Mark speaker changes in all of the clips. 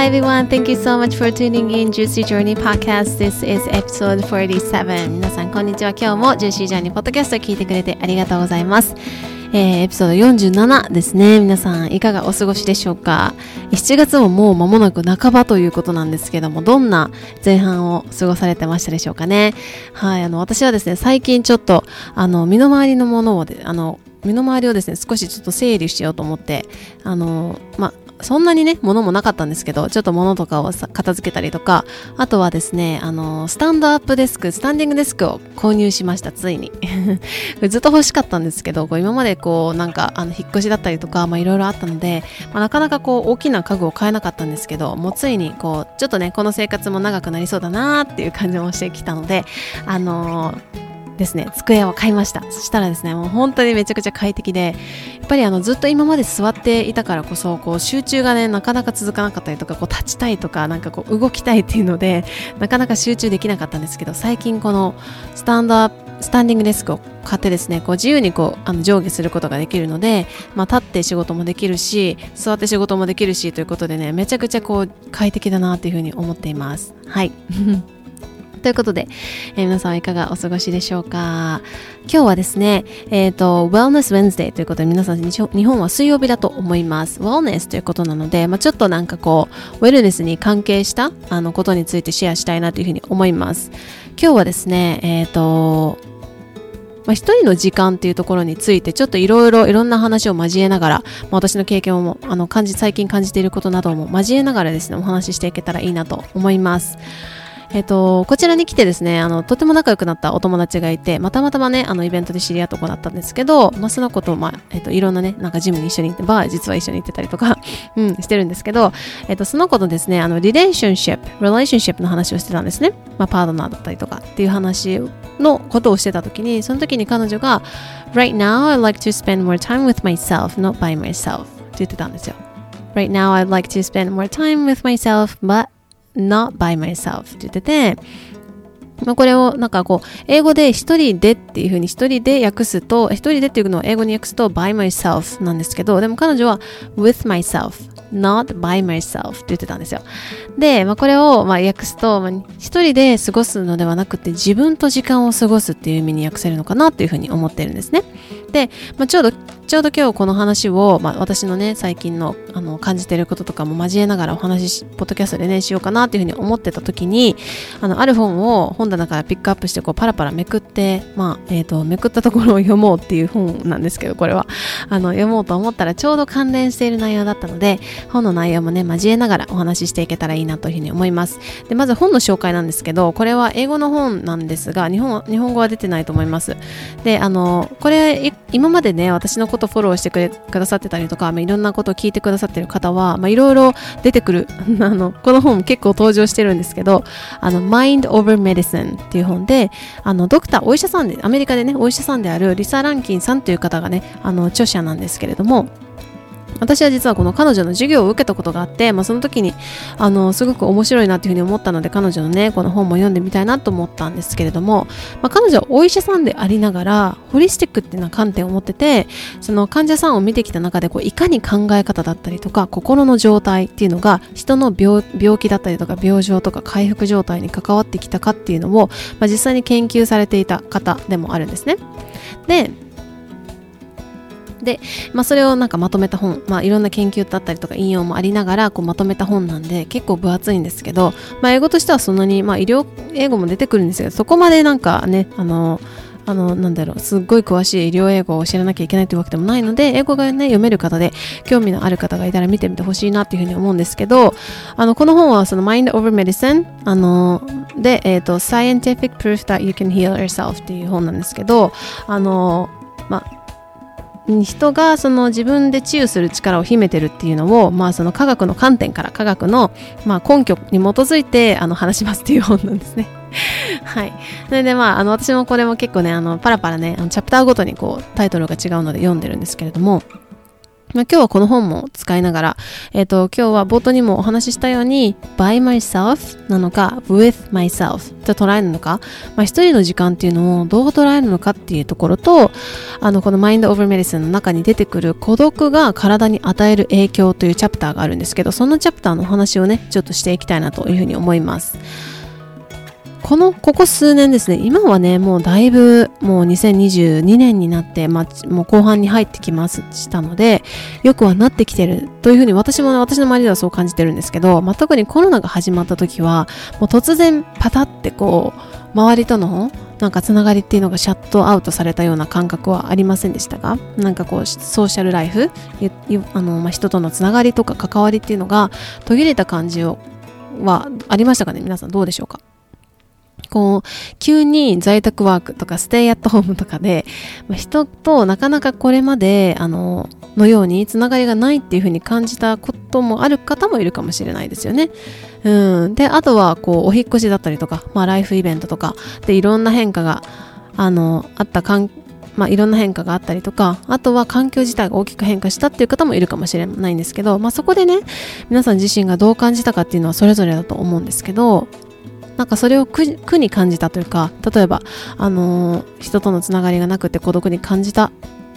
Speaker 1: hi everyone. Thank you so much for tuning in Juicy Journey Podcast. This is episode 47. 皆さん、こんにちは。今日も Juicy Journey Podcast を聞いてくれてありがとうございます。えー、エピソード47ですね。皆さん、いかがお過ごしでしょうか ?7 月ももう間もなく半ばということなんですけども、どんな前半を過ごされてましたでしょうかね？はい、あの、私はですね、最近ちょっと、あの、身の回りのものをで、あの、身の回りをですね、少しちょっと整理しようと思って、あの、ま、そんなにね、物もなかったんですけど、ちょっと物とかを片付けたりとか、あとはですね、あの、スタンドアップデスク、スタンディングデスクを購入しました、ついに。ずっと欲しかったんですけど、こう今までこう、なんか、あの、引っ越しだったりとか、まあいろいろあったので、まあ、なかなかこう、大きな家具を買えなかったんですけど、もうついにこう、ちょっとね、この生活も長くなりそうだなーっていう感じもしてきたので、あのーですね、机を買いました。そしたらですね、もう本当にめちゃくちゃ快適で、やっぱりあのずっと今まで座っていたからこそ、こう集中がね、なかなか続かなかったりとか、こう立ちたいとか、なんかこう動きたいっていうので、なかなか集中できなかったんですけど、最近このスタンドアップ、スタンディングデスクを買ってですね、こう自由にこうあの上下することができるので、まあ、立って仕事もできるし、座って仕事もできるしということでね、めちゃくちゃこう快適だなっていうふうに思っています。はい。ということで、えー、皆さんはいかがお過ごしでしょうか？今日はですね、えっ、ー、と、Wellness Wednesday ということで皆さん日本は水曜日だと思います。Wellness ということなので、まあ、ちょっとなんかこう、ウェルネスに関係したあのことについてシェアしたいなというふうに思います。今日はですね、えっ、ー、と、まあ、一人の時間っていうところについてちょっといろいろいろんな話を交えながら、まあ、私の経験もあの感じ最近感じていることなども交えながらですねお話ししていけたらいいなと思います。えっ、と、こちらに来てですね、あの、とても仲良くなったお友達がいて、ま、たまたまね、あの、イベントで知り合った子だったんですけど、まあ、その子と、まあ、えっ、と、いろんなね、なんかジムに一緒に行って、バー実は一緒に行ってたりとか、うん、してるんですけど、えっ、と、その子とですね、あの、リレーションシップ、リレーションシップの話をしてたんですね。まあ、パートナーだったりとかっていう話のことをしてた時に、その時に彼女が、Right now, I'd like to spend more time with myself, not by myself って言ってたんですよ。Right now, I'd like to spend more time with myself, but not by myself って言ってて、まあ、これをなんかこう英語で一人でっていう風に一人で訳すと一人でっていうのを英語に訳すと by myself なんですけどでも彼女は with myself not by myself って言ってたんですよ。で、まあ、これをまあ訳すと、まあ、一人で過ごすのではなくて自分と時間を過ごすっていう意味に訳せるのかなっていう風に思ってるんですね。で、まあ、ちょうどちょうど今日この話を、まあ、私のね最近のあの感じてることとかも交えながらお話しポッドキャストでねしようかなっていうふうに思ってた時にあのある本を本棚からピックアップしてこうパラパラめくってまあえっ、ー、とめくったところを読もうっていう本なんですけどこれは。あの読もうと思ったらちょうど関連している内容だったので本の内容もね交えながらお話ししていけたらいいなというふうに思います。でまず本の紹介なんですけどこれは英語の本なんですが日本日本語は出てないと思います。であのこれ今までね私のことフォローしてくれくださってたりとか、まあ、いろんなことを聞いてくださってる方は、まあ、いろいろ出てくる。あのこの本結構登場してるんですけどあの Mind Over Medicine っていう本であのドクターお医者さんでアメリカでねお医者さんであるリサ・ランキンさんという方がねあの著者なんですけれども私は実はこの彼女の授業を受けたことがあって、まあ、その時にあのすごく面白いなというふうに思ったので彼女のねこの本も読んでみたいなと思ったんですけれども、まあ、彼女はお医者さんでありながらホリスティックっていうような観点を持っててその患者さんを見てきた中でこういかに考え方だったりとか心の状態っていうのが人の病病気だったりとか病状とか回復状態に関わってきたかっていうのを、まあ、実際に研究されていた方でもあるんですね。でで、まあ、それをなんかまとめた本、まあ、いろんな研究だったりとか引用もありながらこうまとめた本なんで結構分厚いんですけど、まあ、英語としてはそんなに、まあ、医療英語も出てくるんですけどそこまでなんかねあのあの、なんだろう、すっごい詳しい医療英語を知らなきゃいけないというわけでもないので、英語がね、読める方で、興味のある方がいたら見てみてほしいなっていうふうに思うんですけど、あの、この本はその Mind Over Medicine、あの、で、えっ、ー、と、Scientific Proof That You Can Heal Yourself っていう本なんですけど、あの、まあ、人がその自分で治癒する力を秘めてるっていうのを、まあ、その科学の観点から科学の、まあ、根拠に基づいてあの話しますっていう本なんですね。はい。それでまあ、あの私もこれも結構ね、あのパラパラね、あのチャプターごとにこうタイトルが違うので読んでるんですけれども、まあ、今日はこの本も使いながら、えっ、ー、と、今日は冒頭にもお話ししたように、by myself なのか、with myself と捉えるのか、まあ、一人の時間っていうのをどう捉えるのかっていうところと、あの、この Mind Over Medicine の中に出てくる孤独が体に与える影響というチャプターがあるんですけど、そのチャプターのお話をね、ちょっとしていきたいなというふうに思います。この、ここ数年ですね、今はね、もうだいぶ、もう2022年になって、まあ、もう後半に入ってきましたので、よくはなってきてるというふうに私もね、私の周りではそう感じてるんですけど、まあ、特にコロナが始まった時は、もう突然パタってこう、周りとのなんかつながりっていうのがシャットアウトされたような感覚はありませんでしたがなんかこう social life あの、まあ、人とのつながりとか関わりっていうのが途切れた感じをはありましたかね？皆さんどうでしょうか？こう、急に在宅ワークとかステイアットホームとかで、まあ、人となかなかこれまで、あの、のようにつながりがないっていうふうに感じたこともある方もいるかもしれないですよね。うん。で、あとは、こう、お引越しだったりとか、まあ、ライフイベントとか、で、いろんな変化が、あの、あった環まあ、いろんな変化があったりとか、あとは環境自体が大きく変化したっていう方もいるかもしれないんですけど、まあ、そこでね、皆さん自身がどう感じたかっていうのはそれぞれだと思うんですけど、なんかそれを苦に感じたというか例えば、あのー、人とのつながりがなくて孤独に感じた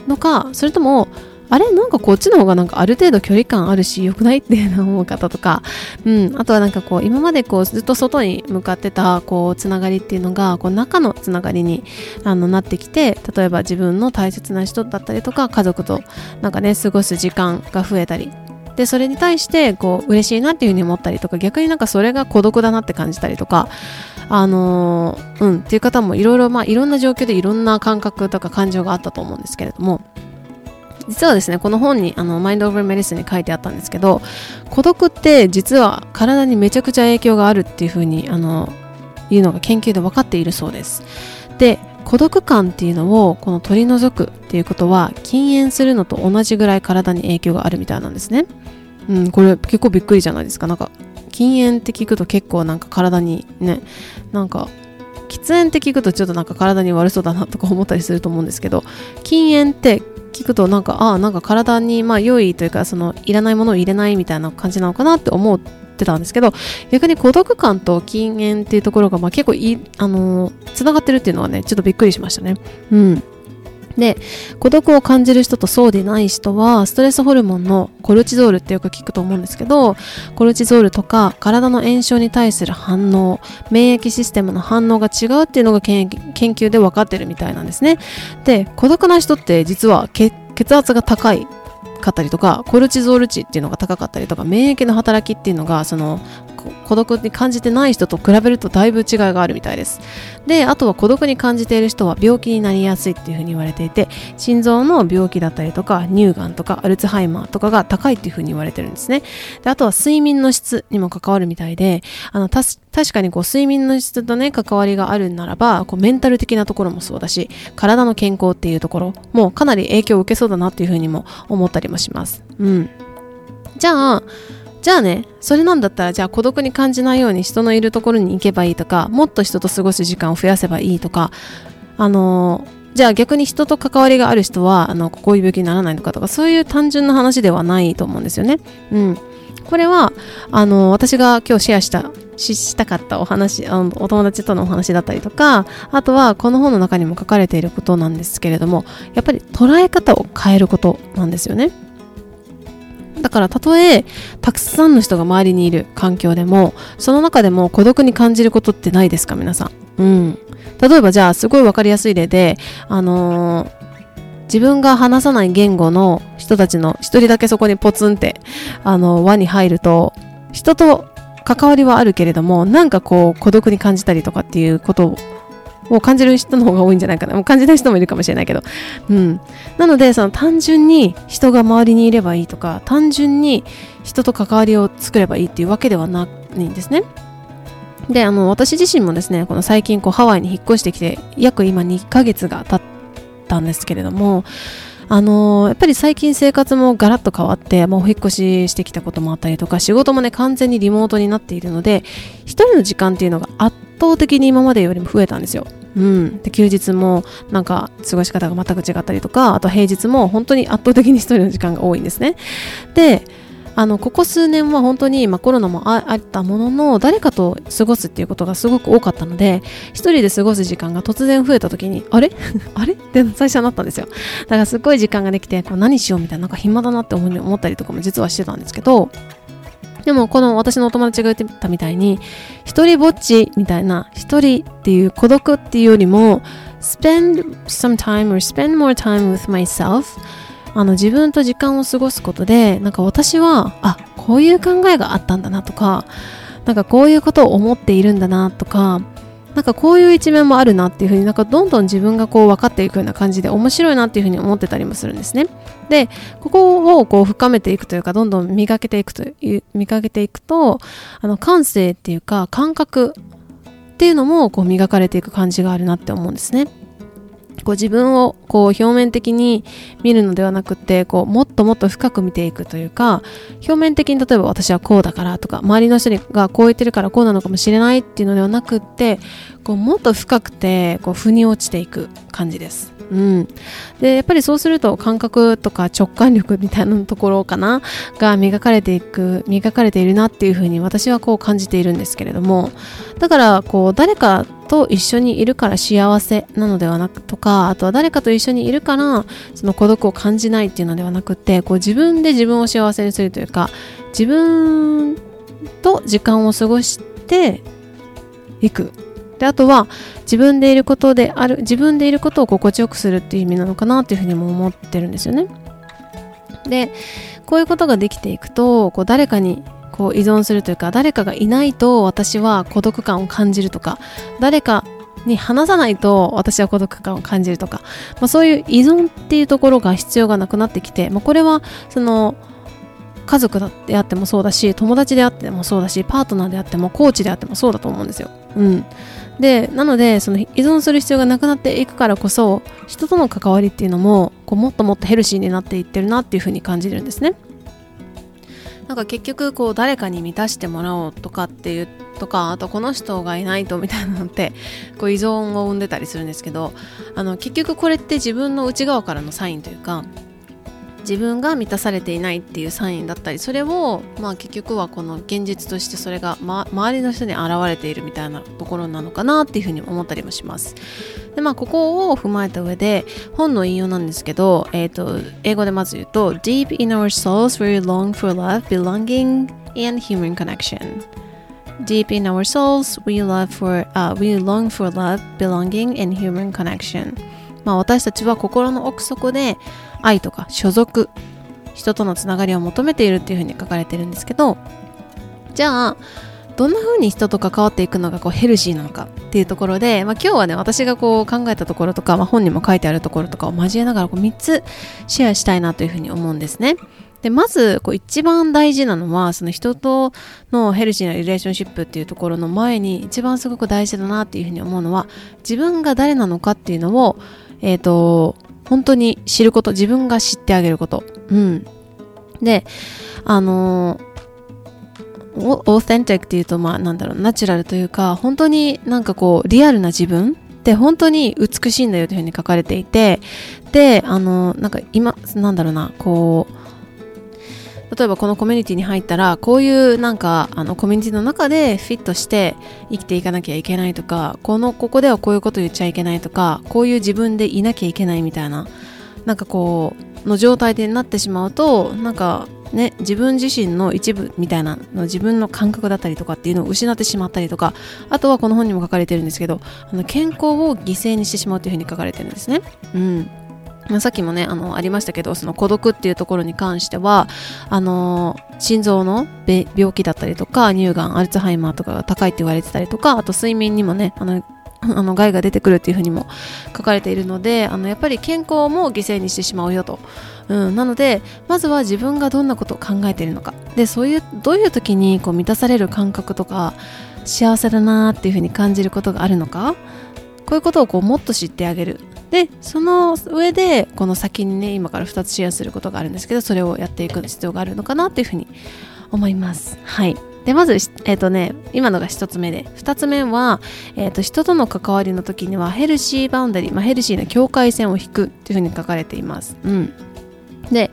Speaker 1: のかそれともあれなんかこっちの方がなんかある程度距離感あるし良くないっていうの思う方とか、うん、あとはなんかこう今までこうずっと外に向かってたこうつながりっていうのがこう中のつながりにあのなってきて例えば自分の大切な人だったりとか家族となんかね過ごす時間が増えたりでそれに対してこう嬉しいなっていうふうに思ったりとか逆になんかそれが孤独だなって感じたりとかあのー、うんっていう方もいろいろまあいろんな状況でいろんな感覚とか感情があったと思うんですけれども実はですねこの本にあのマインド・オブ・メディスに書いてあったんですけど孤独って実は体にめちゃくちゃ影響があるっていうふうにあのいうのが研究で分かっているそうです。で孤独感っていうのをこの取り除くっていうことは禁煙するのと同じぐらい体に影響があるみたいなんですね。うん、これ結構びっくりじゃないですか。なんか禁煙って聞くと結構なんか体にね、なんか喫煙って聞くとちょっとなんか体に悪そうだなとか思ったりすると思うんですけど、禁煙って聞くとなんか、ああ、なんか体にまあ良いというか、そのいらないものを入れないみたいな感じなのかなって思うってたんですけど逆に孤独感と禁煙っていうところが、まあ、結構いあのつながってるっていうのはねちょっとびっくりしましたね。うん。で孤独を感じる人とそうでない人はストレスホルモンのコルチゾールってよく聞くと思うんですけどコルチゾールとか体の炎症に対する反応免疫システムの反応が違うっていうのが研究で分かってるみたいなんですね。で孤独な人って実は血圧が高い。かったりとかコルチゾール値っていうのが高かったりとか免疫の働きっていうのがその孤独に感じてない人と比べるとだいぶ違いがあるみたいです。であとは孤独に感じている人は病気になりやすいっていうふうに言われていて心臓の病気だったりとか乳がんとかアルツハイマーとかが高いっていうふうに言われてるんですね。であとは睡眠の質にも関わるみたいであの確かにこう睡眠の質とね関わりがあるならばこうメンタル的なところもそうだし体の健康っていうところもかなり影響を受けそうだなっていうふうにも思ったりもします。うん。じゃあじゃあね、それなんだったら、じゃあ孤独に感じないように人のいるところに行けばいいとか、もっと人と過ごす時間を増やせばいいとか、あの、じゃあ逆に人と関わりがある人は、あの、こういう病気にならないのかとか、そういう単純な話ではないと思うんですよね。うん。これは、あの、私が今日シェアした、ししたかったお話あの、お友達とのお話だったりとか、あとはこの本の中にも書かれていることなんですけれども、やっぱり捉え方を変えることなんですよね。だからたとえたくさんの人が周りにいる環境でもその中でも孤独に感じることってないですか皆さん。うん。例えばじゃあすごい分かりやすい例で、あのー、自分が話さない言語の人たちの一人だけそこにポツンって、あの輪に入ると人と関わりはあるけれどもなんかこう孤独に感じたりとかっていうことをを感じる人の方が多いんじゃないかな。もう感じない人もいるかもしれないけど。うん。なので、その単純に人が周りにいればいいとか、単純に人と関わりを作ればいいっていうわけではないんですね。で、あの、私自身もですね、この最近こうハワイに引っ越してきて、約今2ヶ月が経ったんですけれども、あのー、やっぱり最近生活もガラッと変わって、もうお引越ししてきたこともあったりとか、仕事もね、完全にリモートになっているので、一人の時間っていうのが圧倒的に今までよりも増えたんですよ。うん、で休日もなんか過ごし方が全く違ったりとかあと平日も本当に圧倒的に一人の時間が多いんですね。であのここ数年は本当に、まあ、コロナもあったものの誰かと過ごすっていうことがすごく多かったので一人で過ごす時間が突然増えた時にあれ？あれ？って最初はなったんですよ。だからすっごい時間ができてこう何しようみたいななんか暇だなって思ったりとかも実はしてたんですけどでもこの私のお友達が言ってたみたいに一人ぼっちみたいな一人っていう孤独っていうよりも spend some time or spend more time with myself あの自分と時間を過ごすことでなんか私はあこういう考えがあったんだなとかなんかこういうことを思っているんだなとかなんかこういう一面もあるなっていうふうになんかどんどん自分がこう分かっていくような感じで面白いなっていうふうに思ってたりもするんですね。で、ここをこう深めていくというか、どんどん磨けていくという、磨けていくと、あの感性っていうか感覚っていうのもこう磨かれていく感じがあるなって思うんですね。こう自分をこう表面的に見るのではなくてこうもっともっと深く見ていくというか表面的に例えば私はこうだからとか周りの人がこう言ってるからこうなのかもしれないっていうのではなくってこうもっと深くてこう腑に落ちていく感じです。うん、でやっぱりそうすると感覚とか直感力みたいなところかなが磨かれていく磨かれているなっていうふうに私はこう感じているんですけれども。だからこう誰かと一緒にいるから幸せなのではなくとかあとは誰かと一緒にいるからその孤独を感じないっていうのではなくってこう自分で自分を幸せにするというか自分と時間を過ごしていく。であとは自分でいることである自分でいることを心地よくするっていう意味なのかなっていうふうにも思ってるんですよねでこういうことができていくとこう誰かにこう依存するというか誰かがいないと私は孤独感を感じるとか誰かに話さないと私は孤独感を感じるとか、まあ、そういう依存っていうところが必要がなくなってきて、まあ、これはその家族であってもそうだし友達であってもそうだしパートナーであってもコーチであってもそうだと思うんですよ。うん、でなのでその依存する必要がなくなっていくからこそ人との関わりっていうのもこうもっともっとヘルシーになっていってるなっていうふうに感じるんですね。なんか結局こう誰かに満たしてもらおうとかっていうとかあとこの人がいないとみたいなのって こう依存を生んでたりするんですけどあの結局これって自分の内側からのサインというか自分が満たされていないっていうサインだったりそれを、まあ、結局はこの現実としてそれが、ま、周りの人に現れているみたいなところなのかなっていうふうに思ったりもします。でまあここを踏まえた上で本の引用なんですけど、えーと、英語でまず言うと Deep in our souls we long for love, belonging and human connection. Deep in our souls we, love for,、uh, we long for love, belonging and human connection. まあ私たちは心の奥底で愛とか所属人とのつながりを求めているっていうふうに書かれてるんですけどじゃあどんな風に人と関わっていくのがこうヘルシーなのかっていうところで、まあ、今日はね私がこう考えたところとか、まあ、本にも書いてあるところとかを交えながらこう3つシェアしたいなというふうに思うんですね。でまずこう一番大事なのはその人とのヘルシーなリレーションシップっていうところの前に一番すごく大事だなっていうふうに思うのは自分が誰なのかっていうのをえっ、ー、と本当に知ること、自分が知ってあげること。うん。で、あのオーセンティックっていうと、まあなんだろう、ナチュラルというか、本当になんかこう、リアルな自分って本当に美しいんだよというふうに書かれていて、で、あの、なんか今、なんだろうな、こう、例えばこのコミュニティに入ったらこういうなんかあのコミュニティの中でフィットして生きていかなきゃいけないとかこのここではこういうこと言っちゃいけないとかこういう自分でいなきゃいけないみたいななんかこうの状態でなってしまうとなんかね、自分自身の一部みたいなの自分の感覚だったりとかっていうのを失ってしまったりとかあとはこの本にも書かれてるんですけどあの健康を犠牲にしてしまうというふうに書かれてるんですね。うん、さっきもねあのありましたけどその孤独っていうところに関してはあの心臓の病気だったりとか乳がんアルツハイマーとかが高いって言われてたりとかあと睡眠にもねあのあの害が出てくるっていうふうにも書かれているのであのやっぱり健康も犠牲にしてしまうよと、うん、なのでまずは自分がどんなことを考えているのか。でそういうどういう時にこう満たされる感覚とか幸せだなっていうふうに感じることがあるのかこういうことをこうもっと知ってあげる。でその上でこの先にね今から2つシェアすることがあるんですけどそれをやっていく必要があるのかなっていうふうに思いますはいでまず、えっ、ー、とね、今のが1つ目で2つ目は、えーと、人との関わりの時にはヘルシーバウンダリー、まあ、ヘルシーな境界線を引くっていうふうに書かれています。うん、で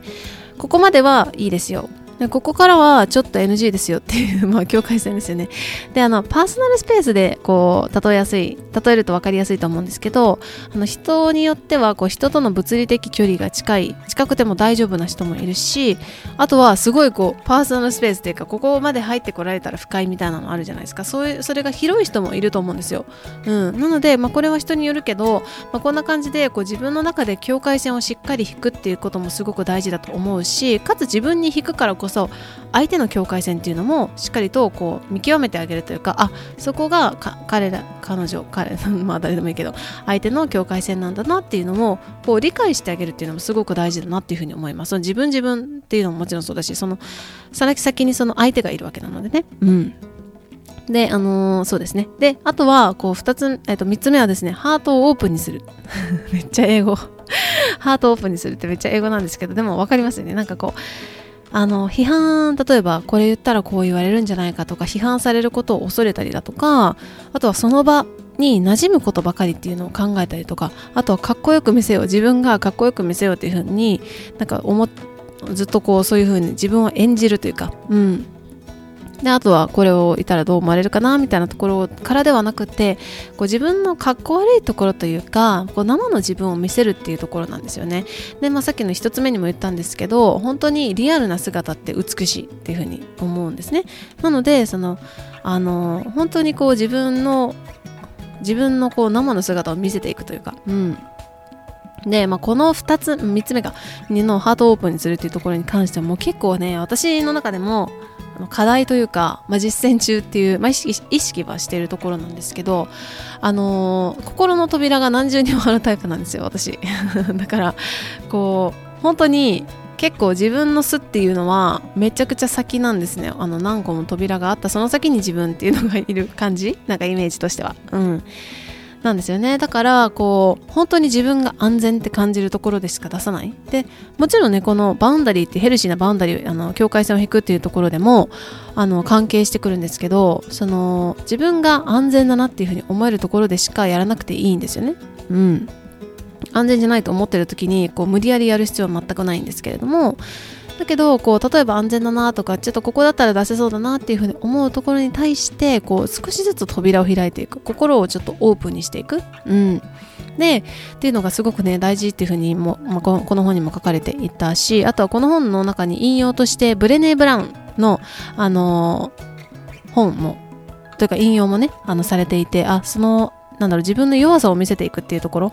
Speaker 1: ここまではいいですよ。でここからはちょっと NG ですよっていう、まあ、境界線ですよね。で、あの、パーソナルスペースで、こう、例えやすい、例えると分かりやすいと思うんですけど、あの、人によっては、こう、人との物理的距離が近い、近くても大丈夫な人もいるし、あとは、すごい、こう、パーソナルスペースっていうか、ここまで入ってこられたら不快みたいなのあるじゃないですか。そういう、それが広い人もいると思うんですよ。うん。なので、まあ、これは人によるけど、まあ、こんな感じで、こう、自分の中で境界線をしっかり引くっていうこともすごく大事だと思うし、かつ自分に引くからこそ、そ相手の境界線っていうのもしっかりとこう見極めてあげるというかあそこが彼ら彼女彼 まあ誰でもいいけど相手の境界線なんだなっていうのもこう理解してあげるっていうのもすごく大事だなっていうふうに思いますその自分自分っていうのももちろんそうだしそのさらき先にその相手がいるわけなのでねうんで、あのー、そうですね。で、あとは、こう、二つ、えっ、と、三つ目はですね、ハートをオープンにする。めっちゃ英語。ハートをオープンにするってめっちゃ英語なんですけど、でも分かりますよね。なんかこう、あの批判例えばこれ言ったらこう言われるんじゃないかとか批判されることを恐れたりだとかあとはその場に馴染むことばかりっていうのを考えたりとかあとはかっこよく見せよう自分がかっこよく見せようっていうふうになんか思ずっとこうそういうふうに自分を演じるというか、うん、であとはこれをいたらどう思われるかなみたいなところからではなくてこう自分のかっこ悪いところというかこう生の自分を見せるっていうところなんですよね。で、まあ、さっきの一つ目にも言ったんですけど本当にリアルな姿って美しいっていうふうに思うんですね。なのでそのあの本当にこう自分の自分のこう生の姿を見せていくというか、うん、で、まあ、この2つ、3つ目が、のハートオープンにするっていうところに関しても結構ね、私の中でも、課題というか、まあ、実践中っていう、まあ、意識意識はしているところなんですけど、あのー、心の扉が何重にもあるタイプなんですよ私。だからこう本当に結構自分の巣っていうのはめちゃくちゃ先なんですね。あの何個も扉があったその先に自分っていうのがいる感じ？なんかイメージとしては。うん。なんですよね。だからこう本当に自分が安全って感じるところでしか出さない。でもちろんねこのバウンダリーってヘルシーなバウンダリーあの境界線を引くっていうところでもあの関係してくるんですけどその自分が安全だなっていうふうに思えるところでしかやらなくていいんですよね。うん。安全じゃないと思ってる時にこう無理やりやる必要は全くないんですけれどもだけどこう例えば安全だなとかちょっとここだったら出せそうだなっていうふうに思うところに対してこう少しずつ扉を開いていく。心をちょっとオープンにしていく、うん、でっていうのがすごくね大事っていうふうにも、まあ、この本にも書かれていたしあとはこの本の中に引用としてブレネー・ブラウンの、あのー、本もというか引用もねあのされていてあそのなんだろう自分の弱さを見せていくっていうところ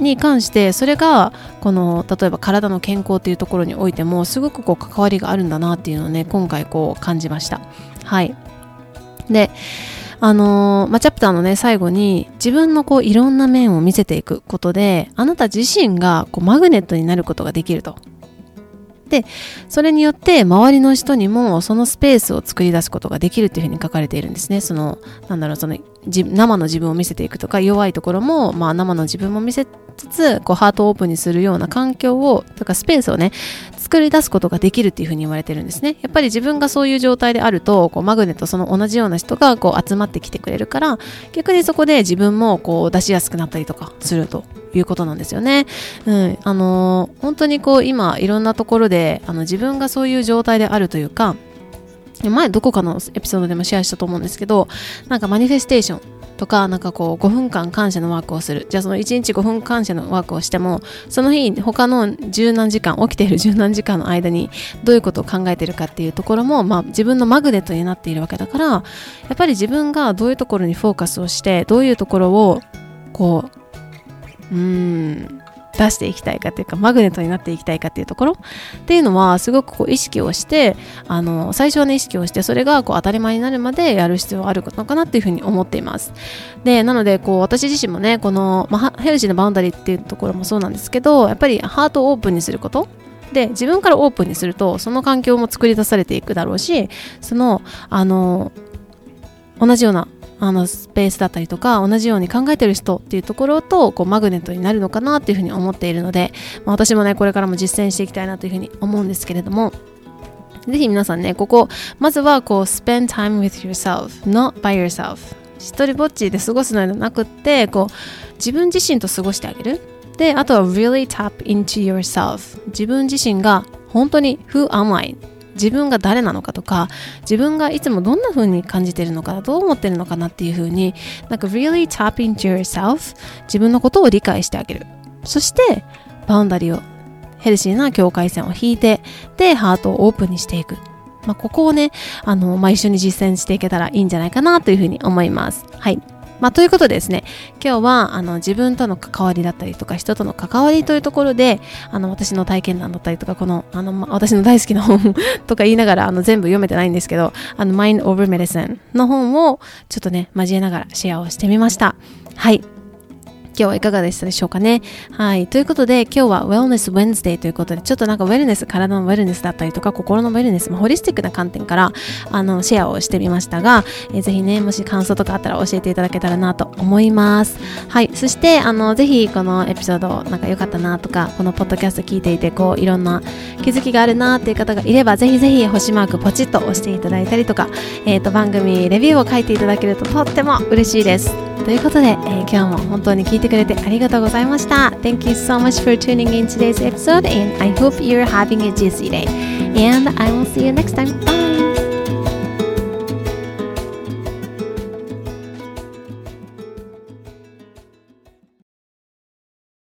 Speaker 1: に関してそれがこの例えば体の健康っていうところにおいてもすごくこう関わりがあるんだなっていうのをね今回こう感じましたはいであのー、まあ、チャプターのね、最後に自分のこういろんな面を見せていくことで、あなた自身がこうマグネットになることができると。で、それによって周りの人にもそのスペースを作り出すことができるっていうふうに書かれているんですね。その、なんだろう、その、生の自分を見せていくとか、弱いところも、まあ生の自分も見せつつ、こう、ハートをオープンにするような環境を、とかスペースをね、作り出すことができるっていうふうに言われてるんですね。やっぱり自分がそういう状態であると、こう、マグネット、その同じような人が、こう、集まってきてくれるから、逆にそこで自分も、こう、出しやすくなったりとかするということなんですよね。うん。あのー、本当にこう、今、いろんなところで、あの、自分がそういう状態であるというか、前どこかのエピソードでもシェアしたと思うんですけど、なんかマニフェステーションとか、なんかこう、5分間感謝のワークをする。じゃあその1日5分感謝のワークをしても、その日、他の十何時間、起きている十何時間の間に、どういうことを考えているかっていうところも、まあ自分のマグネットになっているわけだから、やっぱり自分がどういうところにフォーカスをして、どういうところを、こう、うん、出していきたいかっていうかマグネットになっていきたいかっていうところ。っていうのはすごくこう意識をしてあの最初はね意識をしてそれがこう当たり前になるまでやる必要があるのかなっていうふうに思っています。でなのでこう私自身もねこの、まあ、ヘルシーなバウンダリーっていうところもそうなんですけどやっぱりハートをオープンにすること。で自分からオープンにするとその環境も作り出されていくだろうしそのあの同じようなあのスペースだったりとか同じように考えてる人っていうところとこうマグネットになるのかなっていうふうに思っているので、まあ、私もねこれからも実践していきたいなというふうに思うんですけれどもぜひ皆さんね、ここ、まずはこう、spend time with yourself, not by yourself. 一人ぼっちで過ごすのではなくって、こう、自分自身と過ごしてあげる。で、あとは really tap into yourself. 自分自身が本当に who am I? 自分が誰なのかとか自分がいつもどんな風に感じてるのかどう思ってるのかなっていう風になんか really tap into yourself 自分のことを理解してあげるそしてバウンダリーをヘルシーな境界線を引いてでハートをオープンにしていくまあ、ここをね、あの、まあ、一緒に実践していけたらいいんじゃないかなというふうに思います。はい。まあ、ということでですね、今日はあの自分との関わりだったりとか、人との関わりというところで、あの私の体験談だったりとか、このあの、ま、私の大好きな本 とか言いながらあの全部読めてないんですけど、あの Mind Over Medicine の本をちょっとね、交えながらシェアをしてみました。はい。今日はいかがでしたでしょうかね。はい。ということで、今日は Wellness Wednesday ということで、ちょっとなんかウェルネス、体のウェルネスだったりとか、心のウェルネス、ホリスティックな観点から、あの、シェアをしてみましたが、えー、ぜひね、もし感想とかあったら教えていただけたらなと思います。はい。そして、あの、ぜひこのエピソード、なんか良かったなとか、このポッドキャスト聞いていて、こう、いろんな気づきがあるなっていう方がいれば、ぜひぜひ星マークポチッと押していただいたりとか、えっ、ー、と、番組レビューを書いていただけるととっても嬉しいです。ということで、えー、今日も本当に聞いてくれてありがとうございました。Thank you so much for tuning in today's episode and I hope you're having a juicy day. And I will see you next time. Bye!